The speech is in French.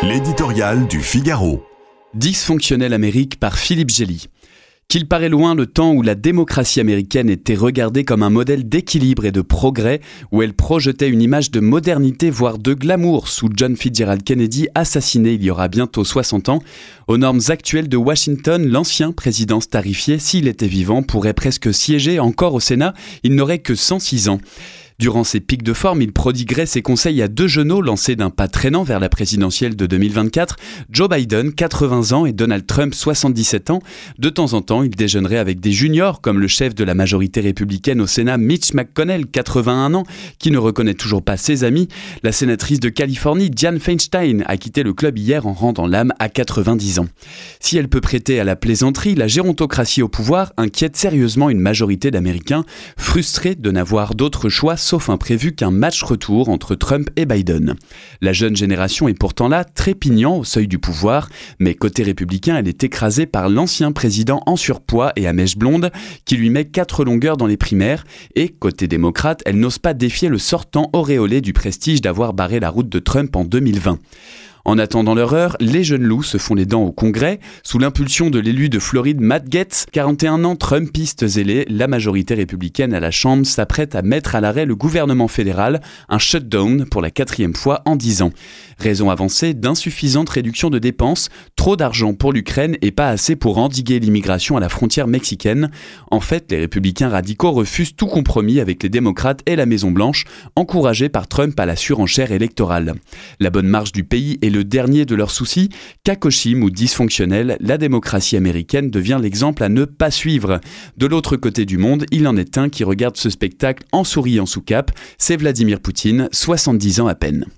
L'éditorial du Figaro. Dysfonctionnelle Amérique par Philippe Gély. Qu'il paraît loin le temps où la démocratie américaine était regardée comme un modèle d'équilibre et de progrès, où elle projetait une image de modernité, voire de glamour, sous John Fitzgerald Kennedy, assassiné il y aura bientôt 60 ans. Aux normes actuelles de Washington, l'ancien président starifié, s'il était vivant, pourrait presque siéger encore au Sénat, il n'aurait que 106 ans. Durant ses pics de forme, il prodiguerait ses conseils à deux genoux lancés d'un pas traînant vers la présidentielle de 2024, Joe Biden, 80 ans, et Donald Trump, 77 ans. De temps en temps, il déjeunerait avec des juniors, comme le chef de la majorité républicaine au Sénat, Mitch McConnell, 81 ans, qui ne reconnaît toujours pas ses amis. La sénatrice de Californie, Diane Feinstein, a quitté le club hier en rendant l'âme à 90 ans. Si elle peut prêter à la plaisanterie, la gérontocratie au pouvoir inquiète sérieusement une majorité d'Américains, frustrés de n'avoir d'autre choix sauf imprévu qu'un match retour entre Trump et Biden. La jeune génération est pourtant là, trépignant au seuil du pouvoir, mais côté républicain, elle est écrasée par l'ancien président en surpoids et à mèche blonde, qui lui met quatre longueurs dans les primaires, et côté démocrate, elle n'ose pas défier le sortant auréolé du prestige d'avoir barré la route de Trump en 2020. En attendant leur heure, les jeunes loups se font les dents au Congrès. Sous l'impulsion de l'élu de Floride, Matt Gaetz, 41 ans, Trumpiste zélé, la majorité républicaine à la Chambre s'apprête à mettre à l'arrêt le gouvernement fédéral, un shutdown pour la quatrième fois en 10 ans. Raison avancée d'insuffisante réduction de dépenses, trop d'argent pour l'Ukraine et pas assez pour endiguer l'immigration à la frontière mexicaine. En fait, les républicains radicaux refusent tout compromis avec les démocrates et la Maison-Blanche, encouragés par Trump à la surenchère électorale. La bonne marche du pays est le dernier de leurs soucis, Kakoshim ou dysfonctionnel, la démocratie américaine devient l'exemple à ne pas suivre. De l'autre côté du monde, il en est un qui regarde ce spectacle en souriant sous cap, c'est Vladimir Poutine, 70 ans à peine.